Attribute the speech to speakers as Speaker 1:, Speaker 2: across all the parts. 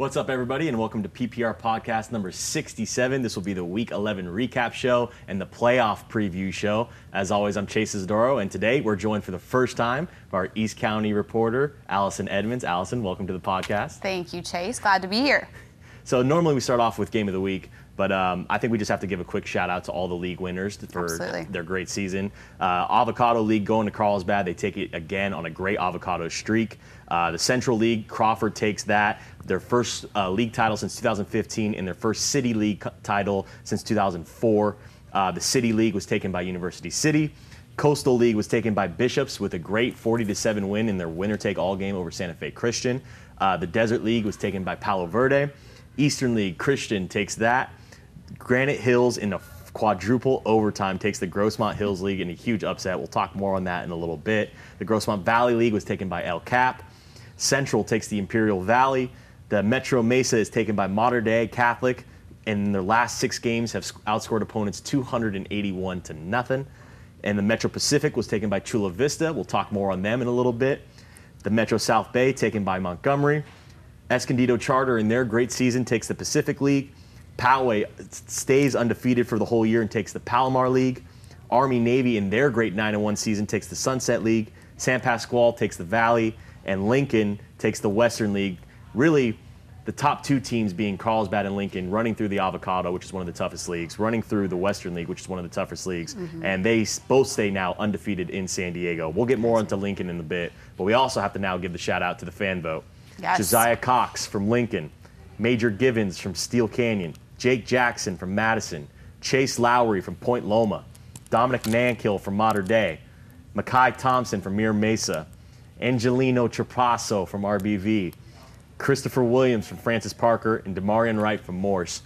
Speaker 1: What's up, everybody, and welcome to PPR Podcast number 67. This will be the Week 11 recap show and the playoff preview show. As always, I'm Chase Isidoro, and today we're joined for the first time by our East County reporter, Allison Edmonds. Allison, welcome to the podcast.
Speaker 2: Thank you, Chase. Glad to be here.
Speaker 1: So normally we start off with Game of the Week, but um, I think we just have to give a quick shout out to all the league winners for
Speaker 2: Absolutely.
Speaker 1: their great season. Uh, avocado League going to Carlsbad. They take it again on a great avocado streak. Uh, the Central League, Crawford takes that. Their first uh, league title since 2015 and their first City League title since 2004. Uh, the City League was taken by University City. Coastal League was taken by Bishops with a great 40 to 7 win in their winner take all game over Santa Fe Christian. Uh, the Desert League was taken by Palo Verde. Eastern League, Christian takes that. Granite Hills in a quadruple overtime takes the Grossmont Hills League in a huge upset. We'll talk more on that in a little bit. The Grossmont Valley League was taken by El Cap. Central takes the Imperial Valley. The Metro Mesa is taken by Mater Dei Catholic. And in their last six games have outscored opponents 281 to nothing. And the Metro Pacific was taken by Chula Vista. We'll talk more on them in a little bit. The Metro South Bay taken by Montgomery. Escondido Charter in their great season takes the Pacific League. Poway stays undefeated for the whole year and takes the Palomar League. Army Navy in their great 9 1 season takes the Sunset League. San Pasqual takes the Valley. And Lincoln takes the Western League. Really, the top two teams being Carlsbad and Lincoln running through the Avocado, which is one of the toughest leagues, running through the Western League, which is one of the toughest leagues. Mm-hmm. And they both stay now undefeated in San Diego. We'll get more into Lincoln in a bit, but we also have to now give the shout out to the fan vote.
Speaker 2: Yes.
Speaker 1: Josiah Cox from Lincoln, Major Givens from Steele Canyon, Jake Jackson from Madison, Chase Lowry from Point Loma, Dominic Nankill from Mater Dei, Makai Thompson from Mira Mesa, Angelino Trapasso from RBV, Christopher Williams from Francis Parker, and Demarion Wright from Morse.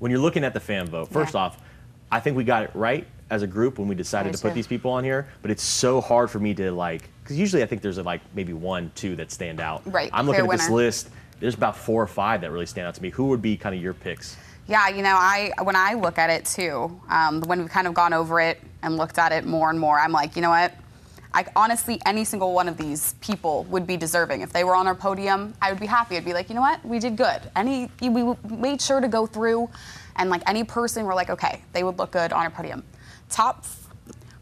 Speaker 1: When you're looking at the fan vote, first
Speaker 2: Yeah.
Speaker 1: off, I think we got it right as a group when we decided to put these people on here, but it's so hard for me to like, because usually I think there's like maybe one, two that stand out.
Speaker 2: Right,
Speaker 1: I'm looking at this list. There's about four or five that really stand out to me. Who would be kind of your picks?
Speaker 2: Yeah, you know, I when I look at it too, um, when we've kind of gone over it and looked at it more and more, I'm like, you know what? I honestly, any single one of these people would be deserving. If they were on our podium, I would be happy. I'd be like, you know what? We did good. Any, we made sure to go through, and like any person, we're like, okay, they would look good on our podium. Top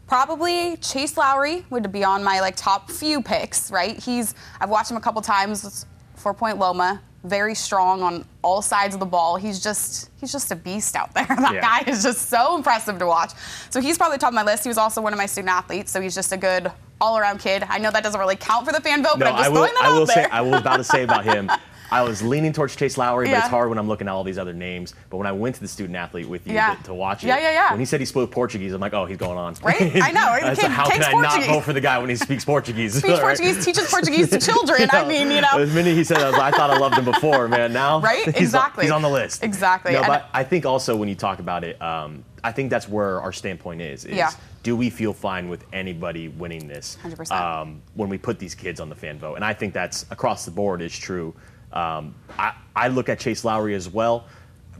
Speaker 2: Probably Chase Lowry would be on my like top few picks, right? He's I've watched him a couple times. For Point Loma, very strong on all sides of the ball. He's just he's just a beast out there. That
Speaker 1: Yeah.
Speaker 2: guy is just so impressive to watch. So he's probably top of my list. He was also one of my student athletes, so he's just a good all-around kid. I know that doesn't really count for the fan vote, but I'm just
Speaker 1: I will.
Speaker 2: throwing that
Speaker 1: I will
Speaker 2: out
Speaker 1: say.
Speaker 2: there.
Speaker 1: I was about to say about him. I was leaning towards Chase Lowry, but it's hard when I'm looking at all these other names. But when I went to the student athlete with you
Speaker 2: Yeah.
Speaker 1: to, to watch it,
Speaker 2: Yeah, yeah, yeah.
Speaker 1: when he said he spoke Portuguese, I'm like, oh, he's going on.
Speaker 2: Right? I know, right?
Speaker 1: I how can
Speaker 2: takes
Speaker 1: I not
Speaker 2: Portuguese.
Speaker 1: vote for the guy when he speaks Portuguese?
Speaker 2: Speaks
Speaker 1: Right?
Speaker 2: Portuguese, teaches Portuguese to children. I mean, you know.
Speaker 1: The minute he said I, was like, I thought I loved him before, man. Now,
Speaker 2: Right?
Speaker 1: he's on-
Speaker 2: Exactly.
Speaker 1: he's on the list.
Speaker 2: Exactly.
Speaker 1: No,
Speaker 2: And-
Speaker 1: but I think also when you talk about it, um, I think that's where our standpoint is. is
Speaker 2: Yeah.
Speaker 1: Do we feel fine with anybody winning this?
Speaker 2: 100%.
Speaker 1: Um, when we put these kids on the fan vote, and I think that's across the board is true. Um, I, I look at Chase Lowry as well.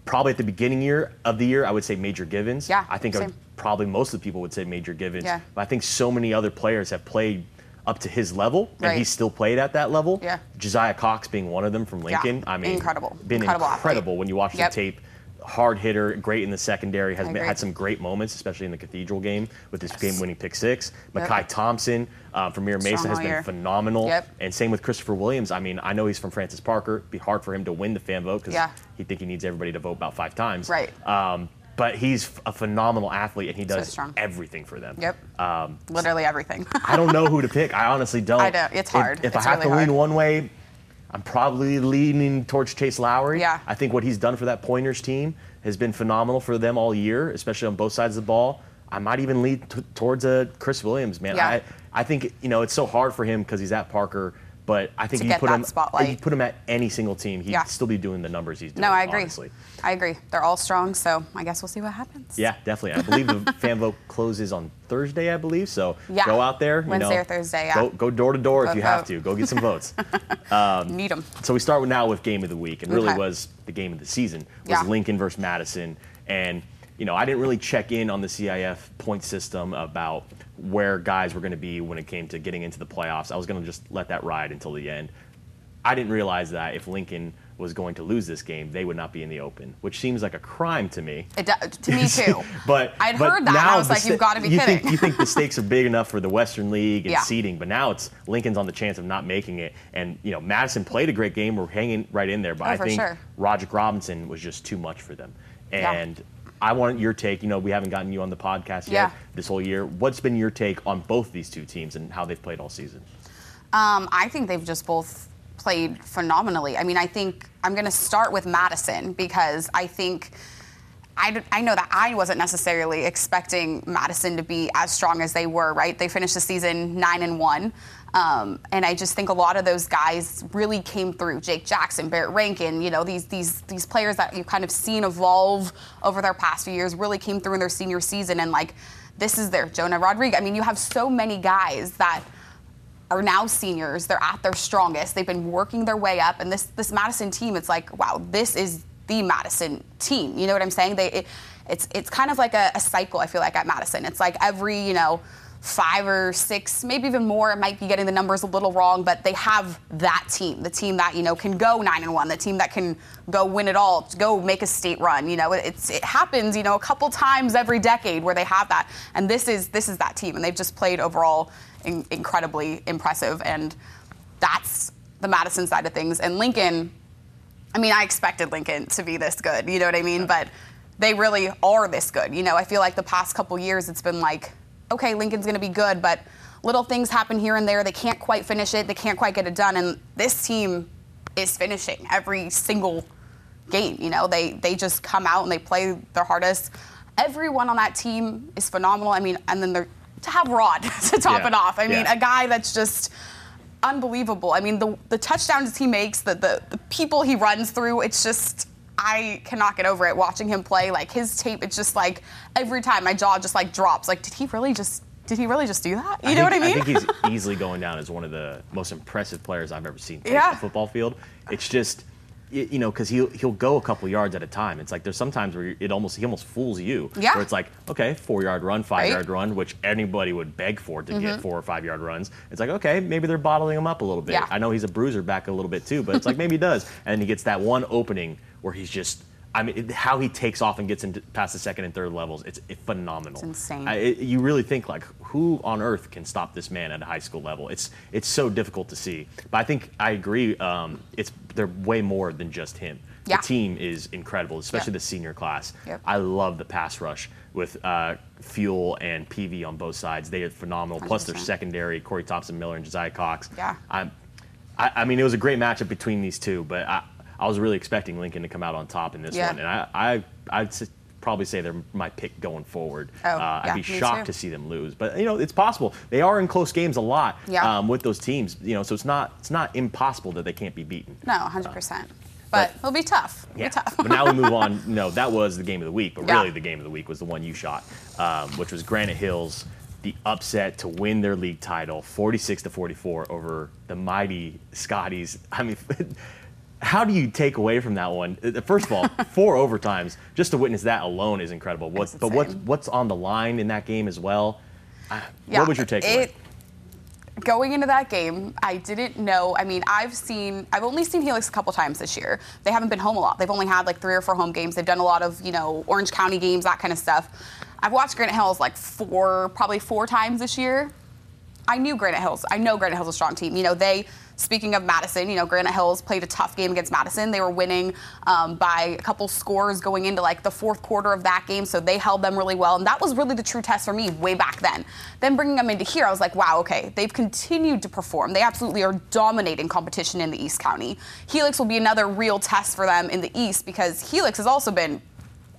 Speaker 1: Probably at the beginning year of the year, I would say Major Givens.
Speaker 2: Yeah,
Speaker 1: I think probably most of the people would say Major Givens.
Speaker 2: Yeah.
Speaker 1: But I think so many other players have played up to his level, and
Speaker 2: Right.
Speaker 1: he's still played at that level.
Speaker 2: Yeah.
Speaker 1: Josiah Cox being one of them from Lincoln. Yeah. I mean,
Speaker 2: incredible.
Speaker 1: Been
Speaker 2: Incredible
Speaker 1: incredible when you watch
Speaker 2: Yep.
Speaker 1: the tape. Hard hitter, great in the secondary. Has been, had some great moments, especially in the Cathedral game with his game-winning pick six.
Speaker 2: Yep.
Speaker 1: Makai Thompson uh, from Mira Mesa has been
Speaker 2: year.
Speaker 1: phenomenal.
Speaker 2: Yep.
Speaker 1: And same with Christopher Williams. I mean, I know he's from Francis Parker. It'd be hard for him to win the fan vote because
Speaker 2: Yeah.
Speaker 1: he think he needs everybody to vote about five times.
Speaker 2: Right.
Speaker 1: Um, but he's a phenomenal athlete, and he does
Speaker 2: strong.
Speaker 1: everything for them.
Speaker 2: Yep.
Speaker 1: Um,
Speaker 2: Literally everything.
Speaker 1: I don't know who to pick. I honestly don't.
Speaker 2: I don't. It's hard.
Speaker 1: If,
Speaker 2: It's
Speaker 1: I have
Speaker 2: really
Speaker 1: to lean one way, I'm probably leaning towards Chase Lowry.
Speaker 2: Yeah.
Speaker 1: I think what he's done for that Pointers team has been phenomenal for them all year, especially on both sides of the ball. I might even lean t- towards uh, Chris Williams, man.
Speaker 2: Yeah.
Speaker 1: I, I think you know it's so hard for him because he's at Parker, but I think you put him
Speaker 2: spotlight.
Speaker 1: you put him at any single team, he'd
Speaker 2: Yeah.
Speaker 1: still be doing the numbers he's doing.
Speaker 2: no, I agree.
Speaker 1: Honestly.
Speaker 2: I agree. They're all strong, so I guess we'll see what happens.
Speaker 1: Yeah, definitely. I believe the fan vote closes on Thursday, I believe. So
Speaker 2: Yeah.
Speaker 1: go out there. You
Speaker 2: Wednesday
Speaker 1: know,
Speaker 2: or Thursday, yeah.
Speaker 1: Go, go door to door if
Speaker 2: Vote,
Speaker 1: you have to. Go get some votes.
Speaker 2: Um, Need them.
Speaker 1: So we start with now with game of the week, and really
Speaker 2: Okay.
Speaker 1: was the game of the season was
Speaker 2: Yeah.
Speaker 1: Lincoln versus Madison, and you know I didn't really check in on the CIF point system about where guys were going to be when it came to getting into the playoffs. I was going to just let that ride until the end. I didn't realize that if Lincoln was going to lose this game, they would not be in the open, which seems like a crime to me.
Speaker 2: It do, to me too.
Speaker 1: but
Speaker 2: I'd
Speaker 1: but
Speaker 2: heard that.
Speaker 1: Now
Speaker 2: and I was like, you've got to be
Speaker 1: you
Speaker 2: kidding.
Speaker 1: Think, you think the stakes are big enough for the Western League and
Speaker 2: Yeah.
Speaker 1: seeding, but now it's Lincoln's on the chance of not making it. And you know, Madison played a great game. We're hanging right in there, but
Speaker 2: Oh,
Speaker 1: I think
Speaker 2: sure.
Speaker 1: Roderick Robinson was just too much for them.
Speaker 2: Yeah.
Speaker 1: I want your take. You know, we haven't gotten you on the podcast
Speaker 2: Yeah.
Speaker 1: yet this whole year. What's been your take on both these two teams and how they've played all season?
Speaker 2: Um, I think they've just both played phenomenally. I mean, I think I'm going to start with Madison because I think. I know that I wasn't necessarily expecting Madison to be as strong as they were, right? They finished the season nine and one. Um, and I just think a lot of those guys really came through. Jake Jackson, Barrett Rankin, you know, these these these players that you've kind of seen evolve over their past few years really came through in their senior season. And like, this is their Jonah Rodriguez. I mean, you have so many guys that are now seniors. They're at their strongest. They've been working their way up, and this this Madison team, it's like, wow, this is the Madison team. You know what I'm saying? They, it, it's it's kind of like a, a cycle. I feel like at Madison, it's like every you know five or six, maybe even more. It might be getting the numbers a little wrong, but they have that team, the team that you know can go nine and one, the team that can go win it all, go make a state run. You know, it's it happens. You know, a couple times every decade where they have that, and this is this is that team, and they've just played overall in, incredibly impressive, and that's the Madison side of things. And Lincoln, I mean, I expected Lincoln to be this good. You know what I mean? But they really are this good. You know, I feel like the past couple years it's been like, okay, Lincoln's going to be good, but little things happen here and there. They can't quite finish it. They can't quite get it done. And this team is finishing every single game. You know, they they just come out and they play their hardest. Everyone on that team is phenomenal. I mean, and then they're to have Rod to top
Speaker 1: Yeah.
Speaker 2: it off. I mean,
Speaker 1: Yeah.
Speaker 2: a guy that's just unbelievable. I mean, the the touchdowns he makes, the, the the people he runs through, it's just I cannot get over it watching him play. Like his tape, it's just like every time my jaw just like drops. Like, did he really just did he really just do that? You know
Speaker 1: think,
Speaker 2: what I mean?
Speaker 1: I think he's easily going down as one of the most impressive players I've ever seen
Speaker 2: Yeah.
Speaker 1: the football field. It's just, you know, because he'll he'll go a couple yards at a time. It's like there's sometimes where it almost he almost fools you.
Speaker 2: Yeah.
Speaker 1: Where it's like, okay, four yard run, five
Speaker 2: Right. Mm-hmm.
Speaker 1: yard run, which anybody would beg for to get four or five yard runs. It's like, okay, maybe they're bottling him up a little bit.
Speaker 2: Yeah.
Speaker 1: I know he's a bruiser back a little bit too, but it's like maybe he does. And then he gets that one opening where he's just. I mean, how he takes off and gets into past the second and third levels, it's, it's phenomenal.
Speaker 2: It's insane.
Speaker 1: I- it- you really think like, who on earth can stop this man at a high school level? It's it's so difficult to see. But I think I agree. Um, it's they're way more than just him.
Speaker 2: Yeah.
Speaker 1: The team is incredible, especially
Speaker 2: Yep.
Speaker 1: the senior class.
Speaker 2: Yep.
Speaker 1: I love the pass rush with uh, Fuel and PV on both sides. They are phenomenal. Plus their
Speaker 2: 100%.
Speaker 1: secondary, Corey Thompson Miller and Josiah Cox.
Speaker 2: Yeah.
Speaker 1: I'm, I, I mean, it was a great matchup between these two, but I, I was really expecting Lincoln to come out on top in this
Speaker 2: Yeah.
Speaker 1: one, and I, I I'd s- probably say they're my pick going forward.
Speaker 2: Oh,
Speaker 1: uh, I'd
Speaker 2: yeah,
Speaker 1: be shocked to see them lose, but you know it's possible. They are in close games a lot
Speaker 2: Yeah.
Speaker 1: um, with those teams, you know, so it's not it's not impossible that they can't be beaten.
Speaker 2: no, 100. percent But
Speaker 1: but-
Speaker 2: it'll be tough. It'll
Speaker 1: Yeah.
Speaker 2: be tough.
Speaker 1: but now we move on. No, that was the game of the week, but
Speaker 2: Yeah.
Speaker 1: really the game of the week was the one you shot, um, which was Granite Hills, the upset to win their league title, 46 to 44 over the mighty Scotties. I mean, how do you take away from that one? Uh, First of all, four overtimes. Just to witness that alone is incredible. What, but what's what's on the line in that game as well? Uh,
Speaker 2: Yeah,
Speaker 1: what was your takeaway?
Speaker 2: it- Going into that game, I didn't know. I mean, I've seen, I've only seen Helix a couple times this year. They haven't been home a lot. They've only had like three or four home games. They've done a lot of, you know, Orange County games, that kind of stuff. I've watched Granite Hills like four, probably four times this year. I knew Granite Hills. I know Granite Hills is a strong team. You know, they, speaking of Madison, you know, Granite Hills played a tough game against Madison. They were winning um, by a couple scores going into like the fourth quarter of that game, so they held them really well. And that was really the true test for me way back then. Then bringing them into here, I was like, wow, okay, they've continued to perform. They absolutely are dominating competition in the East County. Helix will be another real test for them in the East because Helix has also been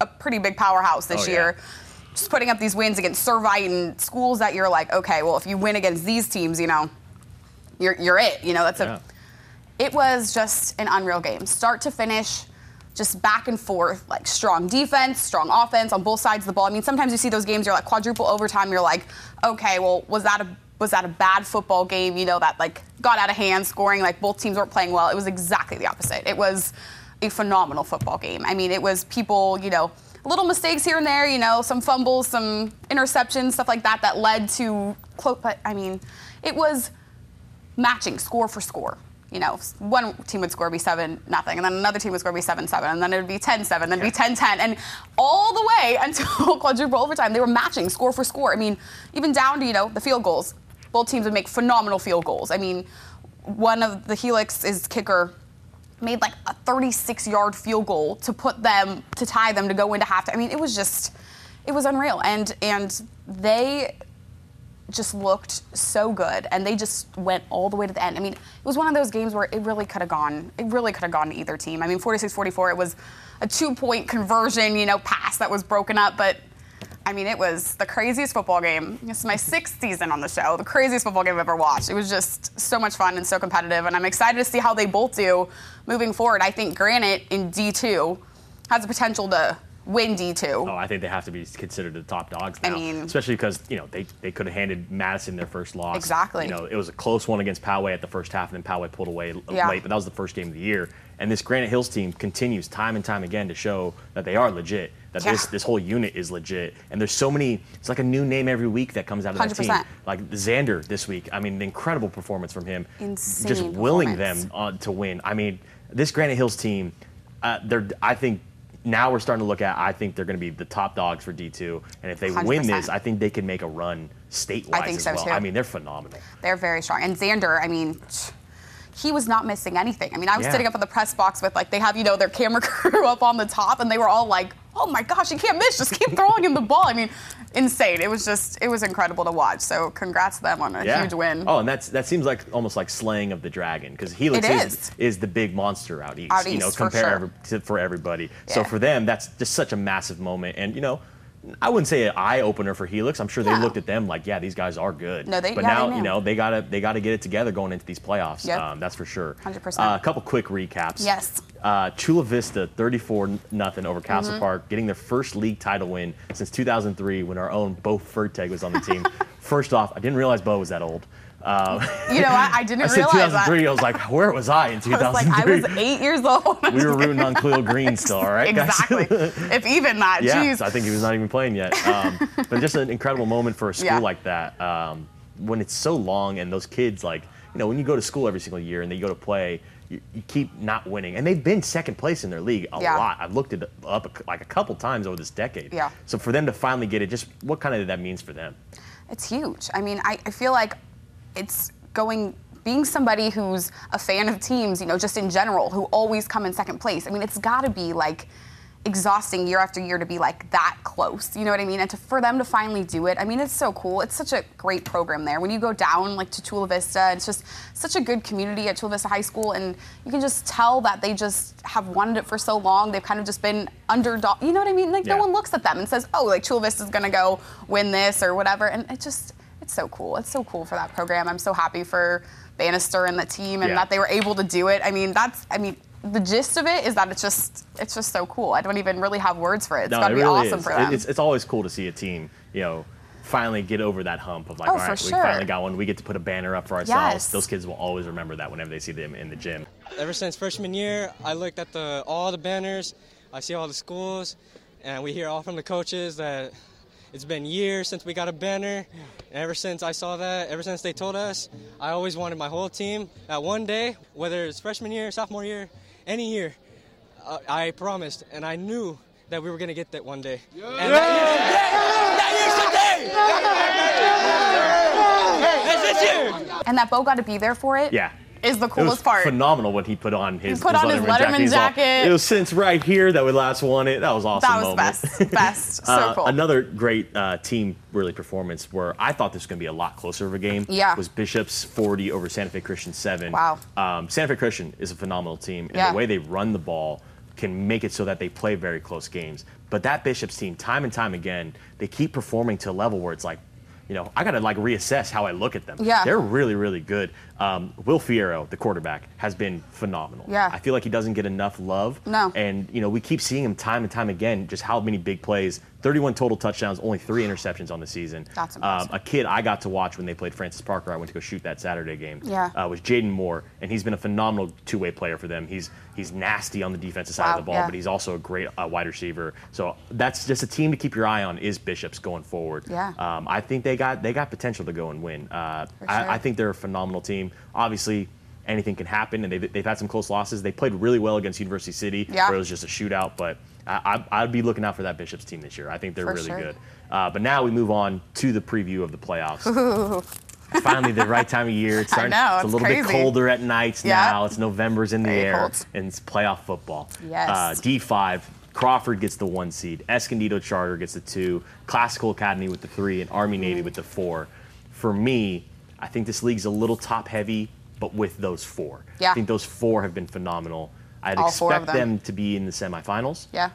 Speaker 2: a pretty big powerhouse this
Speaker 1: Oh, yeah.
Speaker 2: year just putting up these wins against Servite and schools that you're like, okay, well, if you win against these teams, you know, you're, you're it. You know, that's
Speaker 1: Yeah.
Speaker 2: a. It was just an unreal game, start to finish, just back and forth, like strong defense, strong offense on both sides of the ball. I mean, sometimes you see those games, you're like quadruple overtime. You're like, okay, well, was that a was that a bad football game? You know, that like got out of hand, scoring like both teams weren't playing well. It was exactly the opposite. It was a phenomenal football game. I mean, it was people, you know, little mistakes here and there, you know, some fumbles, some interceptions, stuff like that, that led to close. But I mean, it was matching score for score. you know, one team would score be seven nothing, and then another team would score be seven seven, and then it would be 10-7, then it'd be 10-10, and all the way until quadruple overtime, they were matching score for score. I mean, even down to you know the field goals. Both teams would make phenomenal field goals. I mean, one of the Helix is kicker made like a 36 yard field goal to put them to tie them to go into halftime. I mean, it was just it was unreal, and and they just looked so good and they just went all the way to the end. I mean, it was one of those games where it really could have gone it really could have gone to either team. I mean, 46-44 it was a two-point conversion, you know, pass that was broken up, but I mean, it was the craziest football game. This is my sixth season on the show. The craziest football game I've ever watched. It was just so much fun and so competitive, and I'm excited to see how they both do moving forward. I think Granite in D2 has the potential to win D2.
Speaker 1: Oh, I think they have to be considered the top dogs now.
Speaker 2: I mean-
Speaker 1: especially because you know they, they could have handed Madison their first loss.
Speaker 2: Exactly.
Speaker 1: You know, it was a close one against Poway at the first half, and then Poway pulled away
Speaker 2: Yeah.
Speaker 1: late. But that was the first game of the year. And this Granite Hills team continues time and time again to show that they are legit. That this
Speaker 2: Yeah.
Speaker 1: this whole unit is legit. And there's so many. It's like a new name every week that comes out of that team.
Speaker 2: 100%.
Speaker 1: Like Xander this week. I mean, an incredible performance from him.
Speaker 2: Insane
Speaker 1: Just willing them uh, to win. I mean, this Granite Hills team, uh, they're. I think now we're starting to look at. I think they're going to be the top dogs for D2, and if they win
Speaker 2: 100%.
Speaker 1: this, I think they can make a run statewide
Speaker 2: I think
Speaker 1: as
Speaker 2: so,
Speaker 1: well.
Speaker 2: too.
Speaker 1: I mean, they're phenomenal.
Speaker 2: They're very strong. And Xander, I mean, he was not missing anything. I mean, I was
Speaker 1: Yeah.
Speaker 2: sitting up in the press box with like they have you know their camera crew up on the top, and they were all like, "Oh my gosh, you can't miss! Just keep throwing him the ball." I mean, insane. It was just it was incredible to watch. So congrats to them on a
Speaker 1: Yeah.
Speaker 2: huge win.
Speaker 1: Oh, and that's that seems like almost like slaying of the dragon because Helix is,
Speaker 2: is.
Speaker 1: is the big monster out east.
Speaker 2: Out
Speaker 1: you know,
Speaker 2: east, for
Speaker 1: compare
Speaker 2: sure.
Speaker 1: every, to, for everybody. So for them, that's just such a massive moment, and you know. I wouldn't say an eye opener for Helix. I'm sure they
Speaker 2: No.
Speaker 1: looked at them like, yeah, these guys are good.
Speaker 2: No, they-
Speaker 1: but
Speaker 2: yeah,
Speaker 1: now
Speaker 2: they
Speaker 1: you know they gotta they gotta get it together going into these playoffs.
Speaker 2: Yep.
Speaker 1: Um, that's for sure.
Speaker 2: 100%.
Speaker 1: Uh, a couple quick recaps.
Speaker 2: Yes.
Speaker 1: Uh, Chula Vista, 34 nothing over Castle
Speaker 2: Mm-hmm.
Speaker 1: Park, getting their first league title win since 2003 when our own Bo Furteg was on the team. first off, I didn't realize Bo was that old. Um,
Speaker 2: You know, I, I didn't
Speaker 1: I said
Speaker 2: realize
Speaker 1: 2003.
Speaker 2: that.
Speaker 1: I was like, where was I in 2003?
Speaker 2: I was like,
Speaker 1: 2003?
Speaker 2: I was eight years old.
Speaker 1: we were rooting on Cleo Green still, all right,
Speaker 2: exactly. if even that.
Speaker 1: yeah,
Speaker 2: Jeez.
Speaker 1: I think he was not even playing yet. Um, but just an incredible moment for a school
Speaker 2: Yeah.
Speaker 1: like that. Um, when it's so long and those kids, like, you know, when you go to school every single year and they go to play, you, you keep not winning. And they've been second place in their league a
Speaker 2: Yeah.
Speaker 1: lot. I've looked it up a, like a couple times over this decade.
Speaker 2: Yeah.
Speaker 1: So for them to finally get it, just what kind of that means for them?
Speaker 2: It's huge. I mean, I, I feel like it's going being somebody who's a fan of teams, you know, just in general, who always come in second place. I mean, it's got to be like exhausting year after year to be like that close. You know what I mean? And to, for them to finally do it, I mean, it's so cool. It's such a great program there. When you go down like to Chula Vista, it's just such a good community at Chula Vista High School, and you can just tell that they just have wanted it for so long. They've kind of just been underdog. You know what I mean? Like
Speaker 1: Yeah.
Speaker 2: no one looks at them and says, "Oh, like Chula Vista's gonna go win this or whatever," and it just it's so cool. It's so cool for that program. I'm so happy for Bannister and the team and
Speaker 1: Yeah.
Speaker 2: that they were able to do it. I mean, that's I mean. The gist of it is that it's just it's just so cool. I don't even really have words for it. It's
Speaker 1: No,
Speaker 2: got to
Speaker 1: it
Speaker 2: be
Speaker 1: really
Speaker 2: awesome
Speaker 1: is.
Speaker 2: for
Speaker 1: It-
Speaker 2: them.
Speaker 1: It's, it's always cool to see a team, you know, finally get over that hump of like,
Speaker 2: Oh,
Speaker 1: all
Speaker 2: for
Speaker 1: right, we finally got one. We get to put a banner up for ourselves.
Speaker 2: Yes.
Speaker 1: Those kids will always remember that whenever they see them in the gym.
Speaker 3: Ever since freshman year, I looked at the all the banners. I see all the schools, and we hear all from the coaches that it's been years since we got a banner. And ever since I saw that, ever since they told us, I always wanted my whole team that one day, whether it's freshman year, sophomore year, any year, uh, I promised, and I knew that we were gonna get that one day. And that year's today. That year's today. It's this year.
Speaker 2: and that Bo got to be there for it.
Speaker 1: Yeah.
Speaker 2: Is the
Speaker 1: It was
Speaker 2: coolest part.
Speaker 1: phenomenal when he put on his,
Speaker 2: put on his Letterman
Speaker 1: all-
Speaker 2: jacket.
Speaker 1: it was since right here that we last won it. That was awesome.
Speaker 2: That was
Speaker 1: moment.
Speaker 2: best, best. So
Speaker 1: Uh,
Speaker 2: cool.
Speaker 1: Another great uh, team really performance where I thought this was going to be a lot closer of a game.
Speaker 2: Yeah.
Speaker 1: Was Bishops 40 over Santa Fe Christian 7.
Speaker 2: Wow.
Speaker 1: Um, Santa Fe Christian is a phenomenal team, and
Speaker 2: Yeah.
Speaker 1: the way they run the ball can make it so that they play very close games. But that Bishops team, time and time again, they keep performing to a level where it's like, you know, I got to like reassess how I look at them.
Speaker 2: Yeah.
Speaker 1: They're really, really good. Um, Will Fierro, the quarterback, has been phenomenal.
Speaker 2: Yeah.
Speaker 1: I feel like he doesn't get enough love.
Speaker 2: No.
Speaker 1: And, you know, we keep seeing him time and time again, just how many big plays, 31 total touchdowns, only three interceptions on the season.
Speaker 2: That's
Speaker 1: um. A kid I got to watch when they played Francis Parker, I went to go shoot that Saturday game,
Speaker 2: Yeah.
Speaker 1: uh, was Jaden Moore, and he's been a phenomenal two-way player for them. He's he's nasty on the defensive side
Speaker 2: Wow,
Speaker 1: of the ball,
Speaker 2: yeah.
Speaker 1: but he's also a great uh, wide receiver. So that's just a team to keep your eye on is Bishops going forward.
Speaker 2: Yeah.
Speaker 1: Um, I think they got they got potential to go and win. Uh,
Speaker 2: sure.
Speaker 1: I, I think they're a phenomenal team. Obviously, anything can happen, and they've, they've had some close losses. They played really well against University City,
Speaker 2: Yeah.
Speaker 1: where it was just a shootout. But I, I, I'd be looking out for that Bishops team this year. I think they're
Speaker 2: For
Speaker 1: really
Speaker 2: sure.
Speaker 1: good. Uh, but now we move on to the preview of the playoffs. Finally, the right time of year. It's, starting,
Speaker 2: know,
Speaker 1: it's a
Speaker 2: it's
Speaker 1: little bit colder at nights
Speaker 2: Yeah.
Speaker 1: now. It's November's in the
Speaker 2: Very
Speaker 1: air,
Speaker 2: cold.
Speaker 1: and it's playoff football.
Speaker 2: Yes.
Speaker 1: Uh, D5, Crawford gets the one seed. Escondido Charter gets the two. Classical Academy with the three, and Army Navy
Speaker 2: Mm-hmm.
Speaker 1: with the four. For me, I think this league's a little top heavy, but with those four.
Speaker 2: Yeah.
Speaker 1: I think those four have been phenomenal. I'd
Speaker 2: All
Speaker 1: expect them.
Speaker 2: them.
Speaker 1: to be in the semifinals
Speaker 2: Yeah.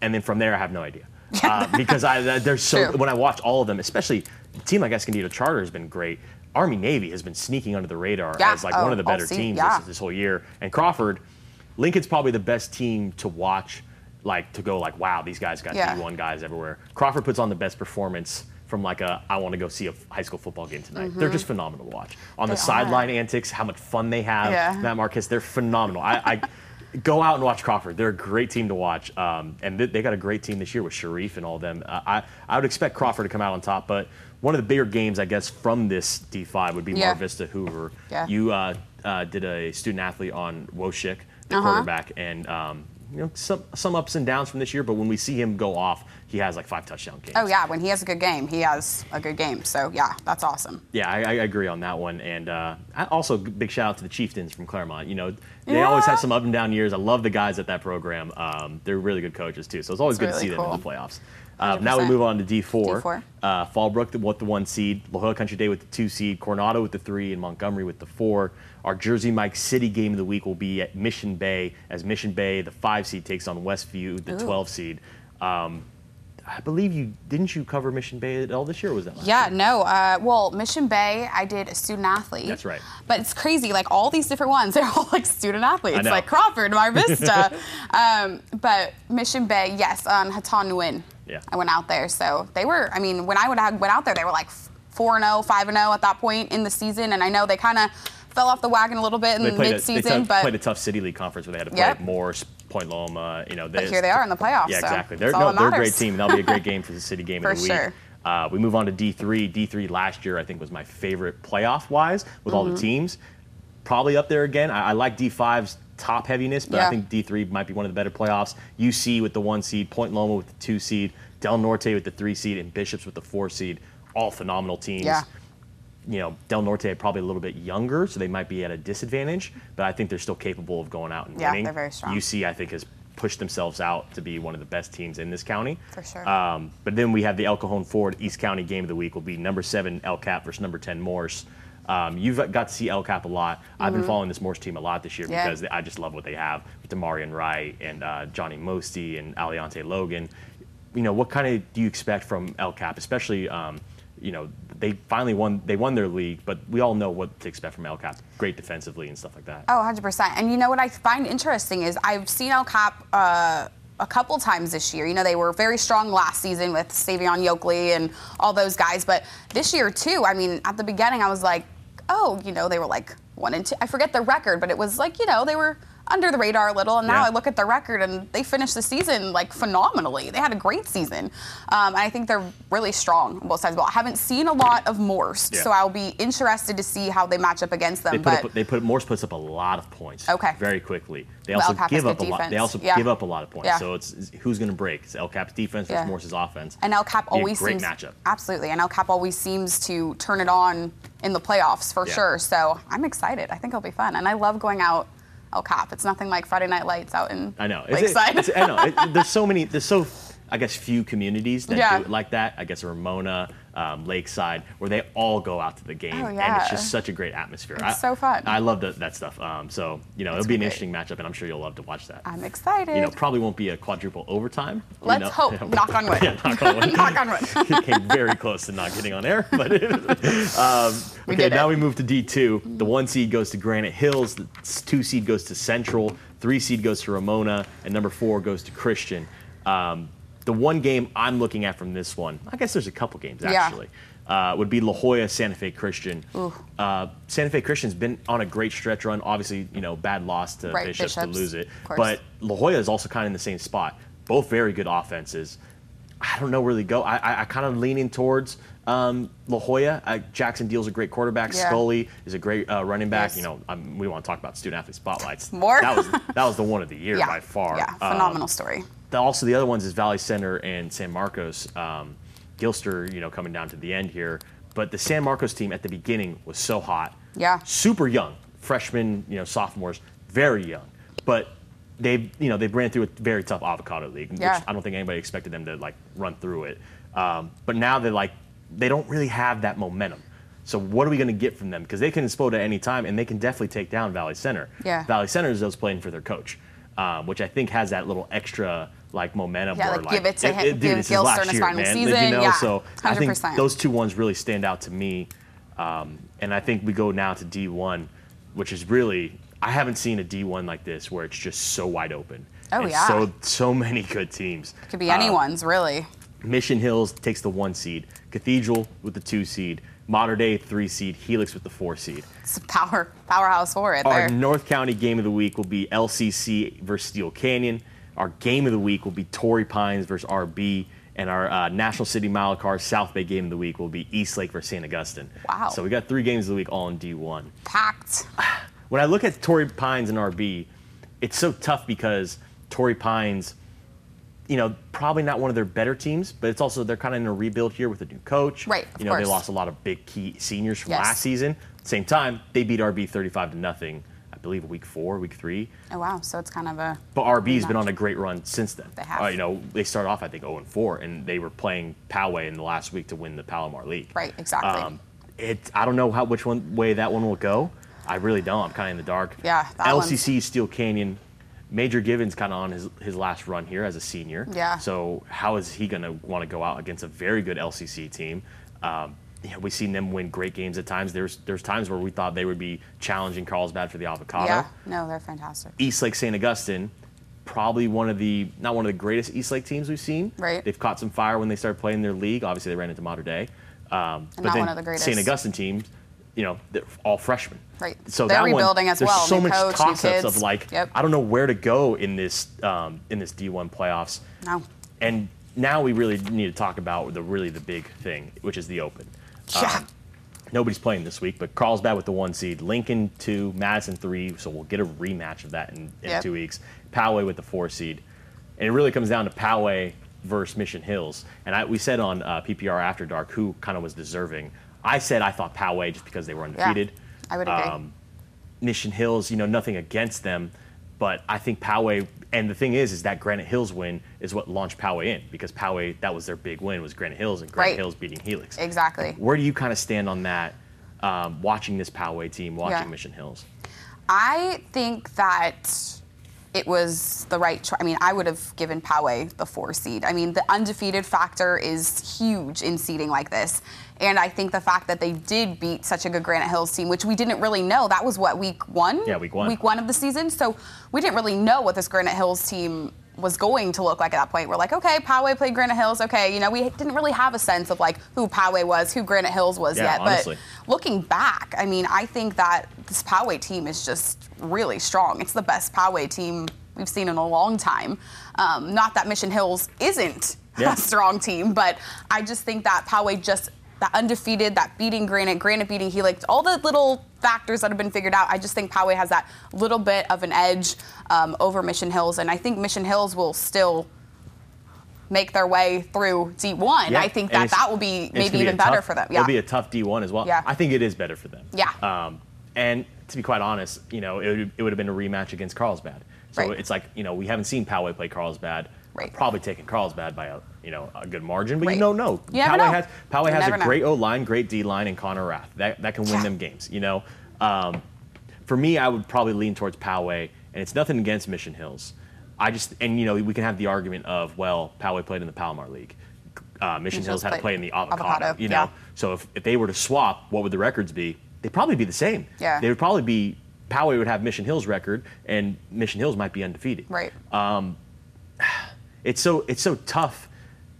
Speaker 1: and then from there I have no idea. Uh, because I there's so
Speaker 2: True.
Speaker 1: when I watch all of them, especially a team like Escondido Charter has been great. Army Navy has been sneaking under the radar
Speaker 2: Yeah.
Speaker 1: as like
Speaker 2: Oh,
Speaker 1: one of the better
Speaker 2: see.
Speaker 1: teams
Speaker 2: Yeah.
Speaker 1: this, this whole year. And Crawford, Lincoln's probably the best team to watch, like to go like, wow, these guys got
Speaker 2: Yeah.
Speaker 1: D1 guys everywhere. Crawford puts on the best performance from like a I want to go see a high school football game tonight. They're just phenomenal to watch. On the
Speaker 2: Mm-hmm. They are.
Speaker 1: sideline antics, how much fun they have.
Speaker 2: Yeah.
Speaker 1: Matt Marquez, they're phenomenal. I, I go out and watch Crawford. They're a great team to watch, um, and they, they got a great team this year with Sharif and all of them. Uh, I I would expect Crawford to come out on top, but one of the bigger games, I guess, from this D5 would be
Speaker 2: Yeah.
Speaker 1: Mar Vista Hoover.
Speaker 2: Yeah.
Speaker 1: You uh, uh, did a student athlete on Woshik, the
Speaker 2: Uh-huh.
Speaker 1: quarterback, and um, you know some some ups and downs from this year. But when we see him go off, he has like five touchdown games.
Speaker 2: Oh yeah, when he has a good game, he has a good game. So yeah, that's awesome.
Speaker 1: Yeah, I, I agree on that one. And uh, also, big shout out to the Chieftains from Clairemont. You know, they always have some up and down years. I love the guys at that program. Um, they're really good coaches too. So it's always
Speaker 2: It's
Speaker 1: good to see
Speaker 2: really
Speaker 1: them in the playoffs. Uh, now we move on to D4.
Speaker 2: D4.
Speaker 1: Uh, Fallbrook the, with the one seed, La Jolla Country Day with the two seed, Coronado with the three, and Montgomery with the four. Our Jersey Mike City game of the week will be at Mission Bay as Mission Bay, the five seed, takes on Westview, the
Speaker 2: Ooh.
Speaker 1: 12 seed. Um, I believe you didn't you cover Mission Bay at all this year? Or was that last
Speaker 2: Yeah,
Speaker 1: year?
Speaker 2: no. Uh, well, Mission Bay, I did a student athlete.
Speaker 1: That's right.
Speaker 2: But it's crazy, like all these different ones, they're all like student athletes, like Crawford, Mar Vista. um, but Mission Bay, yes, on Hatan Nguyen.
Speaker 1: Yeah.
Speaker 2: I went out there, so they were. I mean, when I would have went out there, they were like four and 0, 5 and zero at that point in the season, and I know they kind of fell off the wagon a little bit in
Speaker 1: played, a, they
Speaker 2: mid-season, but
Speaker 1: played a tough city league conference where they had to play
Speaker 2: Yep.
Speaker 1: Morse, Point Loma. You know,
Speaker 2: But here they are in the playoffs,
Speaker 1: Yeah,
Speaker 2: so
Speaker 1: exactly. They're, no, they're a great team. and That'll be a great game for the city game
Speaker 2: For
Speaker 1: of the week.
Speaker 2: sure.
Speaker 1: Uh, we move on to D3. D3 last year, I think, was my favorite playoff wise with all
Speaker 2: Mm-hmm.
Speaker 1: the teams. Probably up there again. I, I like D5's top heaviness, but I think D3 might be one of the better playoffs. UC with the one seed, Point Loma with the two seed, Del Norte with the three seed, and Bishops with the four seed. All phenomenal teams
Speaker 2: yeah.
Speaker 1: You know, Del Norte are probably a little bit younger, so they might be at a disadvantage, but I think they're still capable of going out and
Speaker 2: Yeah,
Speaker 1: winning.
Speaker 2: they're very strong.
Speaker 1: UC, I think, has pushed themselves out to be one of the best teams in this county.
Speaker 2: For sure.
Speaker 1: Um, but then we have the El Cajon Ford East County game of the week will be number seven El Cap versus number 10 Morse. Um, you've got to see El Cap a lot. I've been following this Morse team a lot this year
Speaker 2: Mm-hmm. Yeah.
Speaker 1: because I just love what they have with Demarion Wright and uh, Johnny Mosty and Aliante Logan. You know, what kind of do you expect from El Cap, especially, um, you know, they finally won, they won their league, but we all know what to expect from El Cap. Great defensively and stuff like that.
Speaker 2: Oh, 100%. And you know what I find interesting is I've seen El Cap uh, a couple times this year. You know, they were very strong last season with Savion Yoakley and all those guys. But this year, too, I mean, at the beginning, I was like, oh, you know, they were like one and two. I forget the record, but it was like, you know, they were under the radar a little. And now
Speaker 1: Yeah.
Speaker 2: I look at the record and they finished the season like phenomenally. They had a great season. Um, and I think they're really strong on both sides of the ball. I haven't seen a lot of Morse,
Speaker 1: Yeah.
Speaker 2: so I'll be interested to see how they match up against them.
Speaker 1: They put
Speaker 2: but
Speaker 1: up, they put Morse puts up a lot of points.
Speaker 2: Okay.
Speaker 1: Very quickly. They also give up a
Speaker 2: good
Speaker 1: lot. They also
Speaker 2: Yeah.
Speaker 1: give up a lot of points. So it's, it's who's going to break? It's El Cap's defense versus. Morse's offense.
Speaker 2: And El Cap always
Speaker 1: great
Speaker 2: seems
Speaker 1: matchup.
Speaker 2: absolutely, and El Cap always seems to turn it on in the playoffs for sure. So I'm excited. I think it'll be fun, and I love going out El Cap. It's nothing like Friday Night Lights out in
Speaker 1: I know. It's-
Speaker 2: Lakeside.
Speaker 1: it's- I know. It- there's so many. There's so, I guess, few communities that
Speaker 2: Yeah.
Speaker 1: do it like that. I guess Ramona, um, Lakeside, where they all go out to the game,
Speaker 2: Oh,
Speaker 1: and it's just such a great atmosphere. I,
Speaker 2: It's so fun.
Speaker 1: I love that, that stuff. Um, so you know,
Speaker 2: It's
Speaker 1: it'll be an interesting matchup, and I'm sure you'll love to watch that.
Speaker 2: I'm excited.
Speaker 1: you know, probably won't be a quadruple overtime.
Speaker 2: Let's
Speaker 1: know.
Speaker 2: hope. Knock on wood.
Speaker 1: yeah, knock on wood.
Speaker 2: Knock on wood.
Speaker 1: It came very close to not getting on air, but um,
Speaker 2: We
Speaker 1: okay. Now we move to D2. The one seed goes to Granite Hills. The two seed goes to Central. Three seed goes to Ramona, and number four goes to Christian. Um, the one game I'm looking at from this one, I guess there's a couple games
Speaker 2: Yeah.
Speaker 1: actually. Uh, would be La Jolla Santa Fe Christian. Uh, Santa Fe Christian's been on a great stretch run. Obviously, you know, bad loss to
Speaker 2: Right,
Speaker 1: Bishops, to lose it, but La Jolla is also kind of in the same spot. Both very good offenses. I don't know where they go. I, I, I kind of leaning towards um, La Jolla. Uh, Jackson Deal's a great quarterback.
Speaker 2: Yeah.
Speaker 1: Scully is a great uh, running back.
Speaker 2: Yes.
Speaker 1: You know, um, we want to talk about student athlete spotlights.
Speaker 2: More?
Speaker 1: That was that was the one of the year
Speaker 2: Yeah.
Speaker 1: by far.
Speaker 2: Yeah,
Speaker 1: Um,
Speaker 2: phenomenal story.
Speaker 1: The, also the other ones is Valley Center and San Marcos. Um, Gilster, you know, coming down to the end here. But the San Marcos team at the beginning was so hot.
Speaker 2: Yeah.
Speaker 1: Super young, freshmen, you know, sophomores, very young. But they, you know, they ran through a very tough avocado league,
Speaker 2: Yeah.
Speaker 1: which I don't think anybody expected them to like run through it. Um, but now they're like, they don't really have that momentum. So what are we going to get from them? Because they can explode at any time, and they can definitely take down Valley Center.
Speaker 2: Yeah.
Speaker 1: Valley Center is those playing for their coach, um, which I think has that little extra like momentum.
Speaker 2: Yeah,
Speaker 1: where,
Speaker 2: like, give it to him-
Speaker 1: dude,
Speaker 2: give
Speaker 1: it's his
Speaker 2: Gilster
Speaker 1: last year, man.
Speaker 2: season.
Speaker 1: You know,
Speaker 2: Yeah,
Speaker 1: so I think those two ones really stand out to me. Um, and I think we go now to D1, which is really I haven't seen a D1 like this where it's just so wide open.
Speaker 2: Oh,
Speaker 1: and
Speaker 2: yeah.
Speaker 1: So so many good teams.
Speaker 2: Could be
Speaker 1: Uh,
Speaker 2: anyone's, really.
Speaker 1: Mission Hills takes the one seed. Cathedral with the two seed. Mater Dei three seed. Helix with the four seed.
Speaker 2: It's a power powerhouse for it
Speaker 1: Our
Speaker 2: there.
Speaker 1: North County game of the week will be LCC versus Steele Canyon. Our game of the week will be Torrey Pines versus RB. And our uh, National City Mile Car South Bay game of the week will be East Lake versus St. Augustine.
Speaker 2: Wow.
Speaker 1: So we got three games of the week all in D1.
Speaker 2: Packed.
Speaker 1: When I look at Torrey Pines and RB, it's so tough because Torrey Pines, you know, probably not one of their better teams, but it's also they're kind of in a rebuild here with a new coach.
Speaker 2: Right, of
Speaker 1: You know, they lost a lot of big key seniors from
Speaker 2: Yes.
Speaker 1: last season. Same time, they beat RB 35 to nothing. I believe week four, week three.
Speaker 2: Oh wow, so it's kind of a
Speaker 1: But RB's been on a great run since then.
Speaker 2: They have.
Speaker 1: Uh, you know, they started off I think 0 and 4, and they were playing Poway in the last week to win the Palomar League.
Speaker 2: Right, exactly.
Speaker 1: Um, it. I don't know how which one way that one will go. I really don't. I'm kind of in the dark.
Speaker 2: Yeah,
Speaker 1: LCC Steele Canyon. Major Givens kind of on his, his last run here as a senior.
Speaker 2: Yeah.
Speaker 1: So how is he going to want to go out against a very good LCC team? Um, know, we've seen them win great games at times. There's there's times where we thought they would be challenging Carlsbad for the avocado.
Speaker 2: yeah. No, they're fantastic.
Speaker 1: East Lake St. Augustine, probably one of the not one of the greatest East Lake teams we've seen.
Speaker 2: Right.
Speaker 1: They've caught some fire when they started playing their league. Obviously, they ran into Mater Dei. Um, but
Speaker 2: not
Speaker 1: then
Speaker 2: one of the greatest.
Speaker 1: St. Augustine teams, you know, they're all freshmen.
Speaker 2: Right.
Speaker 1: So
Speaker 2: They're
Speaker 1: that one,
Speaker 2: rebuilding as well.
Speaker 1: there's
Speaker 2: well.
Speaker 1: so
Speaker 2: New
Speaker 1: much
Speaker 2: coach,
Speaker 1: toss-ups of like,
Speaker 2: Yep.
Speaker 1: I don't know where to go in this um, in this D1 playoffs.
Speaker 2: No.
Speaker 1: And now we really need to talk about the really the big thing, which is the Open.
Speaker 2: Yeah.
Speaker 1: Um, Nobody's playing this week, but Carlsbad with the one seed, Lincoln two, Madison three. So we'll get a rematch of that in, in
Speaker 2: Yep.
Speaker 1: two weeks. Poway with the four seed, and it really comes down to Poway versus Mission Hills. And I, we said on uh, PPR After Dark who kind of was deserving. I said I thought Poway just because they were undefeated.
Speaker 2: I would agree.
Speaker 1: Um, Mission Hills, you know, nothing against them, but I think Poway. And the thing is, is that Granite Hills win is what launched Poway in because Poway that was their big win was Granite Hills and Granite
Speaker 2: Right.
Speaker 1: Hills beating Helix.
Speaker 2: Exactly.
Speaker 1: Where do you kind of stand on that? Um, watching this Poway team, watching
Speaker 2: Yeah.
Speaker 1: Mission Hills.
Speaker 2: I think that it was the right choice. I mean, I would have given Poway the four seed. I mean, the undefeated factor is huge in seeding like this. And I think the fact that they did beat such a good Granite Hills team, which we didn't really know, that was what, week one?
Speaker 1: Yeah, week one.
Speaker 2: Week one of the season. So we didn't really know what this Granite Hills team was going to look like at that point. We're like, okay, Poway played Granite Hills. Okay, you know, we didn't really have a sense of like who Poway was, who Granite Hills was
Speaker 1: Yeah,
Speaker 2: yet.
Speaker 1: honestly.
Speaker 2: But looking back, I mean, I think that this Poway team is just really strong. It's the best Poway team we've seen in a long time. Um, not that Mission Hills isn't
Speaker 1: Yeah.
Speaker 2: a strong team, but I just think that Poway just that undefeated, that beating Granite, Granite beating Helix, all the little factors that have been figured out. I just think Poway has that little bit of an edge um, over Mission Hills, and I think Mission Hills will still make their way through D1.
Speaker 1: Yeah,
Speaker 2: I think that that will be maybe
Speaker 1: gonna be
Speaker 2: even better
Speaker 1: tough-
Speaker 2: for them. Yeah.
Speaker 1: It'll be a tough D1 as well.
Speaker 2: Yeah.
Speaker 1: I think it is better for them.
Speaker 2: Yeah.
Speaker 1: Um, and to be quite honest, you know, it would, it would have been a rematch against Carlsbad. So
Speaker 2: Right.
Speaker 1: it's like, you know, we haven't seen Poway play Carlsbad.
Speaker 2: Right.
Speaker 1: Probably taking Carlsbad by a, you know, a good margin, but
Speaker 2: Right.
Speaker 1: you know.
Speaker 2: You never
Speaker 1: Poway has Poway has a
Speaker 2: know.
Speaker 1: great O line, great D line, and Connor Rath. That that can win
Speaker 2: Yeah.
Speaker 1: them games. You know, um, for me, I would probably lean towards Poway, and it's nothing against Mission Hills. I just and you know we can have the argument of well, Poway played in the Palomar League. Uh, Mission
Speaker 2: Hills
Speaker 1: Hills had to play in the avocado.
Speaker 2: Avocado,
Speaker 1: You know,
Speaker 2: yeah.
Speaker 1: so if, if they were to swap, what would the records be? They'd probably be the same.
Speaker 2: Yeah.
Speaker 1: They would probably be Poway would have Mission Hills record, and Mission Hills might be undefeated.
Speaker 2: Right.
Speaker 1: Um, It's so it's so tough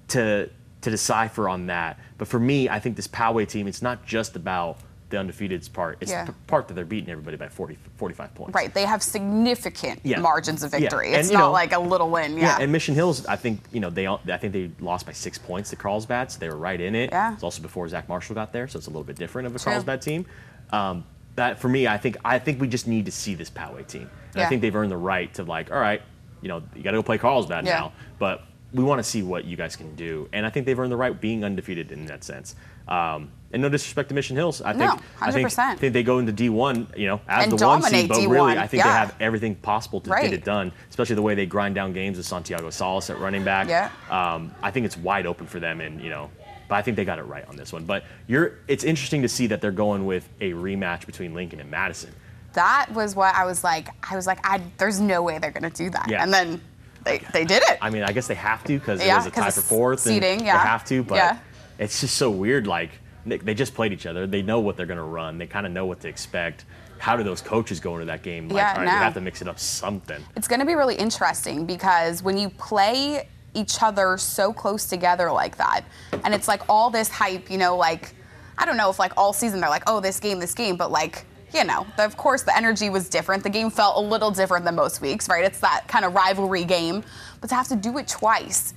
Speaker 1: to to decipher on that. But for me, I think this Poway team, it's not just about the undefeated's part. It's
Speaker 2: Yeah.
Speaker 1: the part that they're beating everybody by 40, 45 points.
Speaker 2: Right. They have significant
Speaker 1: Yeah.
Speaker 2: margins of
Speaker 1: Yeah.
Speaker 2: victory.
Speaker 1: And,
Speaker 2: It's not
Speaker 1: know-
Speaker 2: like a little win.
Speaker 1: Yeah,
Speaker 2: Yeah.
Speaker 1: and Mission Hills, I think you know they I think they lost by six points to Carlsbad, so they were right in it.
Speaker 2: Yeah.
Speaker 1: It's also before Zach Marshall got there, so it's a little bit different of a
Speaker 2: True.
Speaker 1: Carlsbad team. Um, that for me, I think I think we just need to see this Poway team, and I think they've earned the right to like, all right, you know, you got to go play Carlsbad
Speaker 2: Yeah.
Speaker 1: now, but we want to see what you guys can do, and I think they've earned the right being undefeated in that sense. Um, and no disrespect to Mission Hills, I
Speaker 2: No,
Speaker 1: think I think,
Speaker 2: 100%.
Speaker 1: I think they go into D1, you know, as
Speaker 2: And
Speaker 1: the one seed, but
Speaker 2: D1,
Speaker 1: really, I think they have everything possible to
Speaker 2: Right.
Speaker 1: get it done, especially the way they grind down games with Santiago Salas at running back.
Speaker 2: Yeah.
Speaker 1: Um, I think it's wide open for them, and you know, but I think they got it right on this one. But you're, it's interesting to see that they're going with a rematch between Lincoln and Madison.
Speaker 2: that was what I was like. I was like, I, there's no way they're going to do that.
Speaker 1: Yeah.
Speaker 2: And then they, they did it.
Speaker 1: I mean, I guess they have to because it
Speaker 2: Yeah,
Speaker 1: was a tie for fourth,
Speaker 2: seeding,
Speaker 1: and
Speaker 2: yeah.
Speaker 1: they have to. But
Speaker 2: Yeah.
Speaker 1: it's just so weird. Like they, they just played each other. They know what they're going to run. They kind of know what to expect. How do those coaches go into that game? Like,
Speaker 2: Yeah,
Speaker 1: all right,
Speaker 2: no.
Speaker 1: we have to mix it up something.
Speaker 2: It's going to be really interesting because when you play each other so close together like that, and it's like all this hype, you know, like, I don't know if like all season they're like, oh, this game, this game, but like, you know, the, of course the energy was different. The game felt a little different than most weeks, right? It's that kind of rivalry game. But to have to do it twice,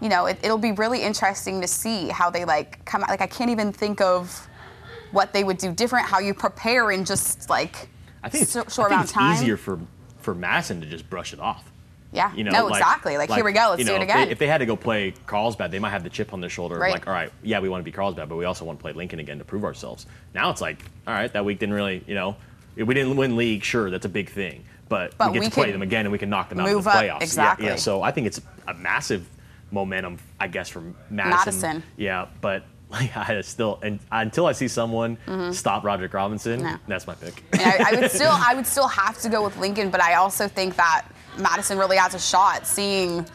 Speaker 2: you know, it, it'll be really interesting to see how they like come out. Like, I can't even think of what they would do different, how you prepare in just like
Speaker 1: I think it's,
Speaker 2: so,
Speaker 1: I
Speaker 2: short
Speaker 1: think
Speaker 2: amount of time.
Speaker 1: easier for for Madison to just brush it off.
Speaker 2: Yeah.
Speaker 1: You know,
Speaker 2: no,
Speaker 1: like-
Speaker 2: exactly. Like, here we go. Let's
Speaker 1: you
Speaker 2: do
Speaker 1: know,
Speaker 2: it
Speaker 1: if they-
Speaker 2: again.
Speaker 1: If they, had to go play Carlsbad, they might have the chip on their shoulder. of
Speaker 2: Right.
Speaker 1: Like, all right, yeah, we want to be Carlsbad, but we also want to play Lincoln again to prove ourselves. Now it's like, all right, that week didn't really, you know, we didn't win league. Sure, that's a big thing, but,
Speaker 2: But
Speaker 1: we get
Speaker 2: we
Speaker 1: to play them again and we can knock them out of the playoffs. Yeah,
Speaker 2: exactly.
Speaker 1: Yeah, so I think it's a massive momentum, I guess, for Madison.
Speaker 2: Madison.
Speaker 1: Yeah, but. Like, I still, and until I see someone mm-hmm. stop Roderick Robinson,
Speaker 2: No.
Speaker 1: that's my pick.
Speaker 2: I, I would still, I would still have to go with Lincoln, but I also think that Madison really has a shot seeing,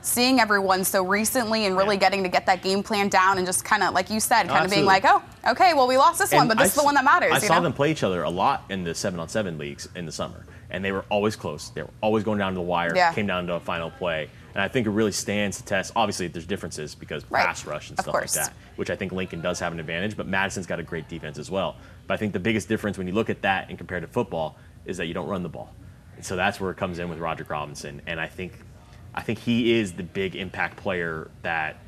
Speaker 2: seeing everyone so recently and really
Speaker 1: Yeah.
Speaker 2: getting to get that game plan down and just kind of, like you said, kind of being like, oh, okay, well we lost this one, but this
Speaker 1: I
Speaker 2: is the one that matters.
Speaker 1: I saw
Speaker 2: know?
Speaker 1: them play each other a lot in the seven on seven leagues in the summer, and they were always close. They were always going down to the wire.
Speaker 2: Yeah.
Speaker 1: Came down to a final play, and I think it really stands to test. Obviously, there's differences because
Speaker 2: Right.
Speaker 1: pass rush and stuff like that, which I think Lincoln does have an advantage. But Madison's got a great defense as well. But I think the biggest difference when you look at that and compare to football is that you don't run the ball. And so that's where it comes in with Roger Robinson, and I think, I think he is the big impact player that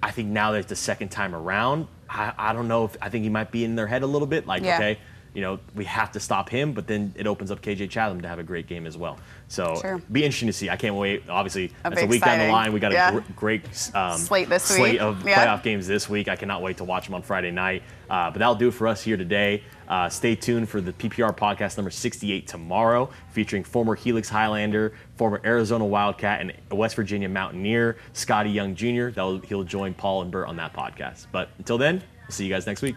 Speaker 1: I think now that it's the second time around, I, I don't know if I think he might be in their head a little bit. Like,
Speaker 2: Yeah.
Speaker 1: okay, you know, we have to stop him, but then it opens up KJ Chatham to have a great game as well. So
Speaker 2: Sure.
Speaker 1: be interesting to see. I can't wait. Obviously, that's a week down the line. We got
Speaker 2: Yeah.
Speaker 1: a gr- great um,
Speaker 2: Slate this
Speaker 1: slate
Speaker 2: week.
Speaker 1: of
Speaker 2: Yeah.
Speaker 1: playoff games this week. I cannot wait to watch them on Friday night. Uh, but that'll do it for us here today. Uh, stay tuned for the PPR podcast number 68 tomorrow, featuring former Helix Highlander, former Arizona Wildcat, and West Virginia Mountaineer, Scotty Young Jr. That'll, he'll join Paul and Bert on that podcast. But until then, we'll see you guys next week.